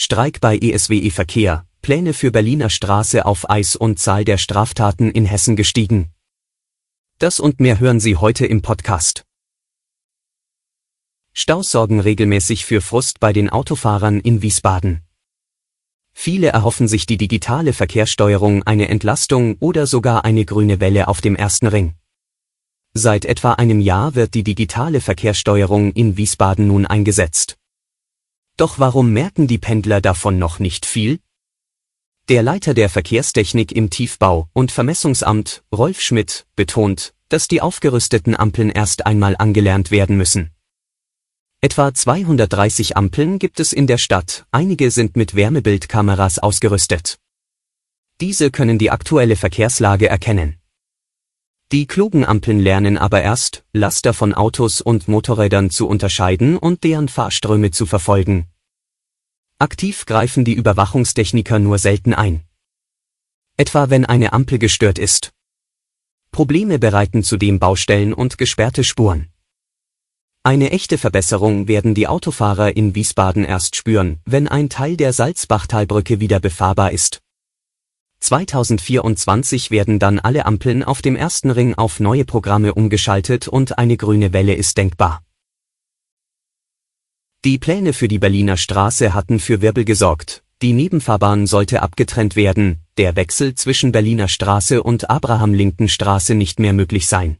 Streik bei ESWE Verkehr, Pläne für Berliner Straße auf Eis und Zahl der Straftaten in Hessen gestiegen. Das und mehr hören Sie heute im Podcast. Staus sorgen regelmäßig für Frust bei den Autofahrern in Wiesbaden. Viele erhoffen sich die digitale Verkehrssteuerung eine Entlastung oder sogar eine grüne Welle auf dem ersten Ring. Seit etwa einem Jahr wird die digitale Verkehrssteuerung in Wiesbaden nun eingesetzt. Doch warum merken die Pendler davon noch nicht viel? Der Leiter der Verkehrstechnik im Tiefbau und Vermessungsamt, Rolf Schmidt, betont, dass die aufgerüsteten Ampeln erst einmal angelernt werden müssen. Etwa 230 Ampeln gibt es in der Stadt, einige sind mit Wärmebildkameras ausgerüstet. Diese können die aktuelle Verkehrslage erkennen. Die klugen Ampeln lernen aber erst, Laster von Autos und Motorrädern zu unterscheiden und deren Fahrströme zu verfolgen. Aktiv greifen die Überwachungstechniker nur selten ein. Etwa wenn eine Ampel gestört ist. Probleme bereiten zudem Baustellen und gesperrte Spuren. Eine echte Verbesserung werden die Autofahrer in Wiesbaden erst spüren, wenn ein Teil der Salzbachtalbrücke wieder befahrbar ist. 2024 werden dann alle Ampeln auf dem ersten Ring auf neue Programme umgeschaltet und eine grüne Welle ist denkbar. Die Pläne für die Berliner Straße hatten für Wirbel gesorgt. Die Nebenfahrbahn sollte abgetrennt werden, der Wechsel zwischen Berliner Straße und Abraham-Linken-Straße nicht mehr möglich sein.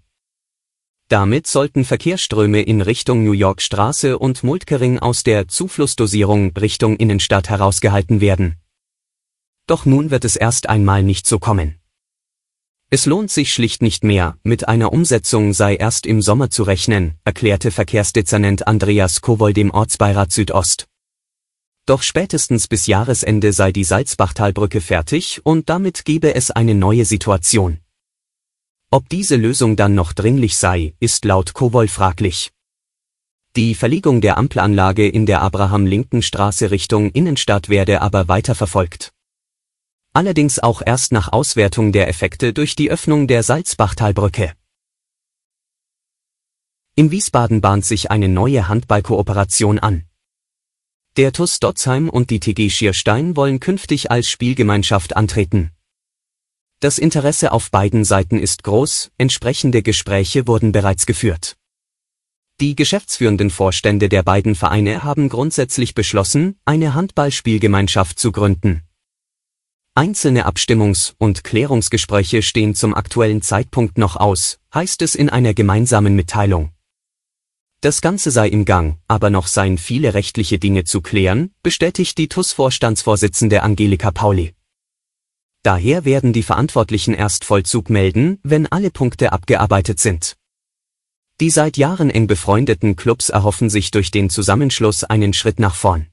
Damit sollten Verkehrsströme in Richtung New York Straße und Multkering aus der Zuflussdosierung Richtung Innenstadt herausgehalten werden. Doch nun wird es erst einmal nicht so kommen. Es lohnt sich schlicht nicht mehr, mit einer Umsetzung sei erst im Sommer zu rechnen, erklärte Verkehrsdezernent Andreas Kowol dem Ortsbeirat Südost. Doch spätestens bis Jahresende sei die Salzbachtalbrücke fertig und damit gebe es eine neue Situation. Ob diese Lösung dann noch dringlich sei, ist laut Kowol fraglich. Die Verlegung der Ampelanlage in der Abraham-Linken-Straße Richtung Innenstadt werde aber weiter verfolgt allerdings auch erst nach Auswertung der Effekte durch die Öffnung der Salzbachtalbrücke. In Wiesbaden bahnt sich eine neue Handballkooperation an. Der TUS Dotzheim und die TG Schierstein wollen künftig als Spielgemeinschaft antreten. Das Interesse auf beiden Seiten ist groß, entsprechende Gespräche wurden bereits geführt. Die geschäftsführenden Vorstände der beiden Vereine haben grundsätzlich beschlossen, eine Handballspielgemeinschaft zu gründen. Einzelne Abstimmungs- und Klärungsgespräche stehen zum aktuellen Zeitpunkt noch aus, heißt es in einer gemeinsamen Mitteilung. Das Ganze sei im Gang, aber noch seien viele rechtliche Dinge zu klären, bestätigt die TUS-Vorstandsvorsitzende Angelika Pauli. Daher werden die Verantwortlichen erst Vollzug melden, wenn alle Punkte abgearbeitet sind. Die seit Jahren eng befreundeten Clubs erhoffen sich durch den Zusammenschluss einen Schritt nach vorn.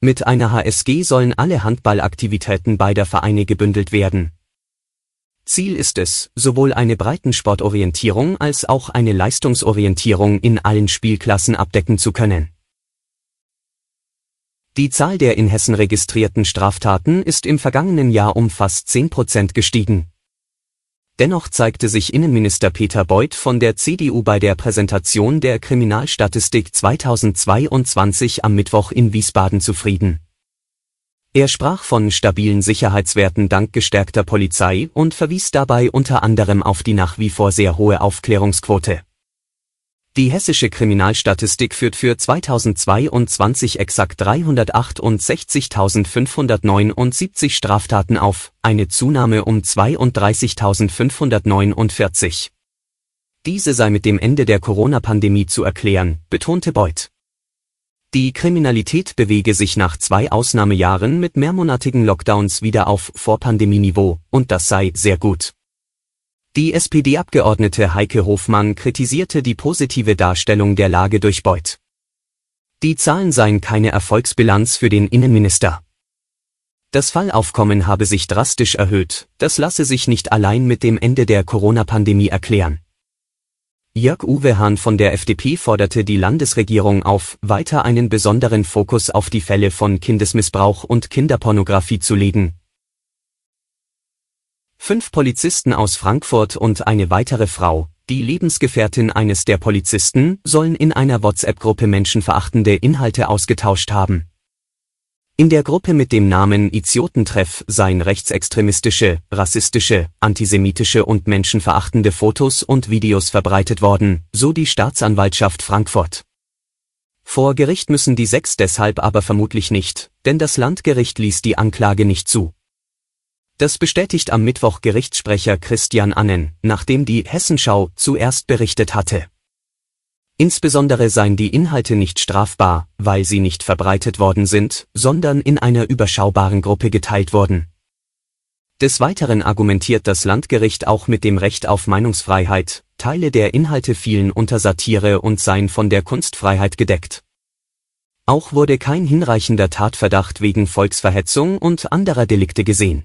Mit einer HSG sollen alle Handballaktivitäten beider Vereine gebündelt werden. Ziel ist es, sowohl eine Breitensportorientierung als auch eine Leistungsorientierung in allen Spielklassen abdecken zu können. Die Zahl der in Hessen registrierten Straftaten ist im vergangenen Jahr um fast 10 Prozent gestiegen. Dennoch zeigte sich Innenminister Peter Beuth von der CDU bei der Präsentation der Kriminalstatistik 2022 am Mittwoch in Wiesbaden zufrieden. Er sprach von stabilen Sicherheitswerten dank gestärkter Polizei und verwies dabei unter anderem auf die nach wie vor sehr hohe Aufklärungsquote. Die hessische Kriminalstatistik führt für 2022 exakt 368.579 Straftaten auf, eine Zunahme um 32.549. Diese sei mit dem Ende der Corona-Pandemie zu erklären, betonte Beuth. Die Kriminalität bewege sich nach zwei Ausnahmejahren mit mehrmonatigen Lockdowns wieder auf Vorpandemieniveau, und das sei sehr gut. Die SPD-Abgeordnete Heike Hofmann kritisierte die positive Darstellung der Lage durch Beuth. Die Zahlen seien keine Erfolgsbilanz für den Innenminister. Das Fallaufkommen habe sich drastisch erhöht, das lasse sich nicht allein mit dem Ende der Corona-Pandemie erklären. Jörg-Uwe Hahn von der FDP forderte die Landesregierung auf, weiter einen besonderen Fokus auf die Fälle von Kindesmissbrauch und Kinderpornografie zu legen. Fünf Polizisten aus Frankfurt und eine weitere Frau, die Lebensgefährtin eines der Polizisten, sollen in einer WhatsApp-Gruppe menschenverachtende Inhalte ausgetauscht haben. In der Gruppe mit dem Namen Idiotentreff seien rechtsextremistische, rassistische, antisemitische und menschenverachtende Fotos und Videos verbreitet worden, so die Staatsanwaltschaft Frankfurt. Vor Gericht müssen die sechs deshalb aber vermutlich nicht, denn das Landgericht ließ die Anklage nicht zu. Das bestätigt am Mittwoch Gerichtssprecher Christian Annen, nachdem die Hessenschau zuerst berichtet hatte. Insbesondere seien die Inhalte nicht strafbar, weil sie nicht verbreitet worden sind, sondern in einer überschaubaren Gruppe geteilt wurden. Des Weiteren argumentiert das Landgericht auch mit dem Recht auf Meinungsfreiheit, Teile der Inhalte fielen unter Satire und seien von der Kunstfreiheit gedeckt. Auch wurde kein hinreichender Tatverdacht wegen Volksverhetzung und anderer Delikte gesehen